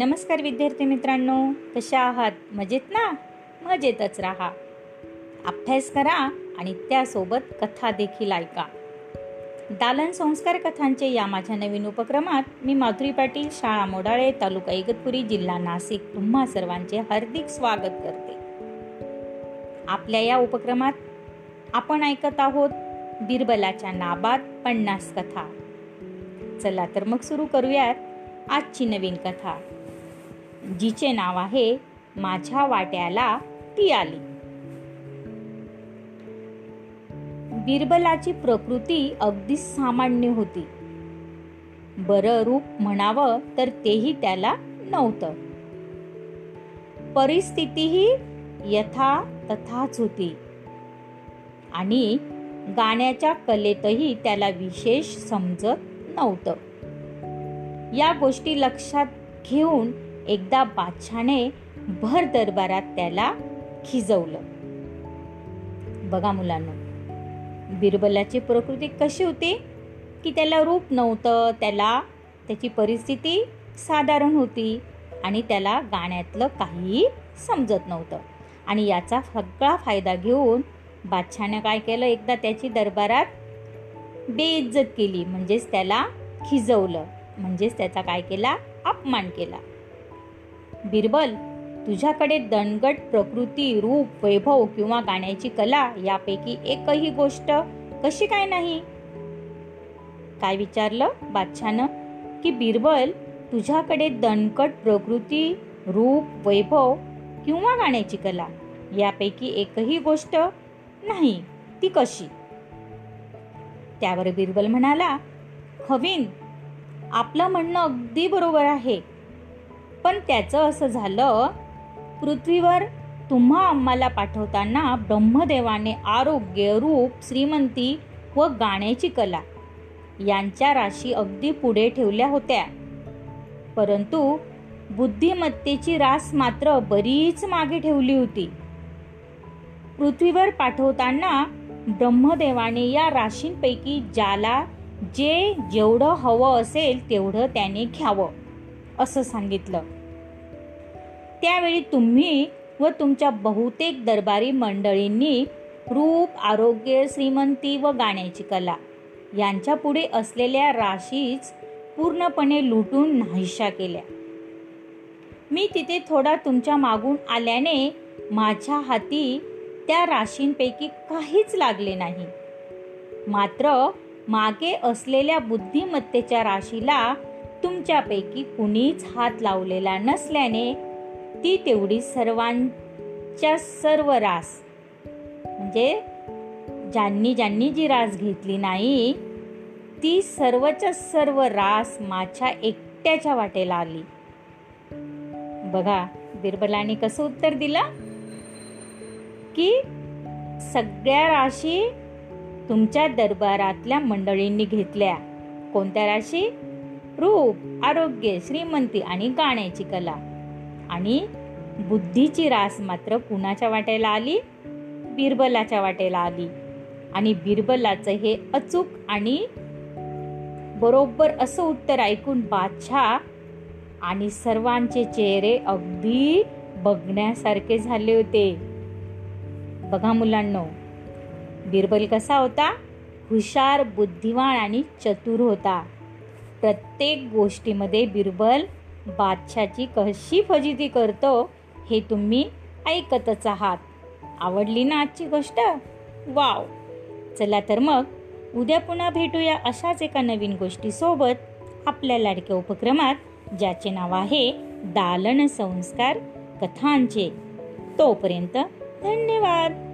नमस्कार विद्यार्थी मित्रांनो कशा आहात? मजेत ना? मजेतच राहा. अभ्यास करा आणि त्यासोबत कथा देखील ऐका. दालन संस्कार कथांचे या माझ्या नवीन उपक्रमात मी माधुरी पाटील शाळा मोडाळे तालुका इगतपुरी जिल्हा नाशिक तुम्हा सर्वांचे हार्दिक स्वागत करते. आपल्या या उपक्रमात आपण ऐकत आहोत बिरबलाच्या नाबाद पन्नास कथा. चला तर मग सुरू करूयात आजची नवीन कथा. जिचे नाव आहे माझ्या वाट्याला ती आली. बिरबलाची प्रकृती अगदी सामान्य होती. बर रूप म्हणावं तर तेही त्याला नव्हतं. परिस्थितीही यथा तथाच होती. आणि गाण्याच्या कलेतही त्याला विशेष समजत नव्हतं. या गोष्टी लक्षात घेऊन एकदा बादशाने भर दरबारात त्याला खिजवलं. बघा मुलांना बिरबलाची प्रकृती कशी होती? की त्याला रूप नव्हतं त्याला त्याची परिस्थिती साधारण होती आणि त्याला गाण्यातलं काहीही समजत नव्हतं. आणि याचा सगळा फायदा घेऊन बादशाने काय केलं? एकदा त्याची दरबारात बेइज्जत केली म्हणजेच त्याला खिजवलं. म्हणजेच त्याचा काय केला? अपमान केला. बिरबल तुझ्याकडे दणगट प्रकृती रूप वैभव किंवा गाण्याची कला यापैकी एकही गोष्ट कशी काय नाही? काय विचारलं बादशानं की बिरबल तुझ्याकडे दणकट प्रकृती रूप वैभव किंवा गाण्याची कला यापैकी एकही गोष्ट नाही ती कशी? त्यावर बिरबल म्हणाला हवीन आपलं म्हणणं अगदी बरोबर आहे. पण त्याचं असं झालं पृथ्वीवर तुम्हा आम्हाला पाठवताना ब्रह्मदेवाने आरोग्य रूप श्रीमंती व गाण्याची कला यांच्या राशी अगदी पुढे ठेवल्या होत्या. परंतु बुद्धिमत्तेची रास मात्र बरीच मागे ठेवली होती. पृथ्वीवर पाठवताना ब्रह्मदेवाने या राशींपैकी ज्याला जे जेवढं हवं असेल तेवढं त्याने घ्यावं. असं सांगितलं. त्यावेळी तुम्ही व तुमच्या बहुतेक दरबारी मंडळींनी रूप आरोग्य श्रीमंती व गाण्याची कला यांच्या पुढे असलेल्या राशीच पूर्णपणे लुटून नाहीशा केल्या. मी तिथे थोडा तुमच्या मागून आल्याने माझ्या हाती त्या राशींपैकी काहीच लागले नाही. मात्र मागे असलेल्या बुद्धिमत्तेच्या राशीला तुमच्यापैकी कुणीच हात लावलेला नसल्याने ती तेवढी सर्वांच्या सर्व रास. म्हणजे ज्यांनी ज्यांनी जी रास घेतली नाही ती सर्वच्या सर्व रास माझ्या एकट्याच्या वाटेला आली. बघा बिरबलाने कसं उत्तर दिलं? की सगळ्या राशी तुमच्या दरबारातल्या मंडळींनी घेतल्या. कोणत्या राशी? रूप आरोग्य श्रीमंती आणि गाण्याची कला. आणि बुद्धीची रास मात्र कुणाच्या वाटेला आली? बिरबलाच्या वाटेला आली. आणि बिरबलाचं हे अचूक आणि बरोबर असं उत्तर ऐकून बादशाह आणि सर्वांचे चेहरे अगदी बघण्यासारखे झाले होते. बघा मुलांना बिरबल कसा होता? हुशार बुद्धिवान आणि चतुर होता. प्रत्येक गोष्टीमध्ये बिरबल बादशाची कशी फजिती करतो हे तुम्ही ऐकतच आहात. आवडली ना आजची गोष्ट? वाव! चला तर मग उद्या पुन्हा भेटूया अशाच एका नवीन गोष्टीसोबत आपल्या लाडक्या उपक्रमात ज्याचे नाव आहे दालन संस्कार कथांचे. तोपर्यंत धन्यवाद!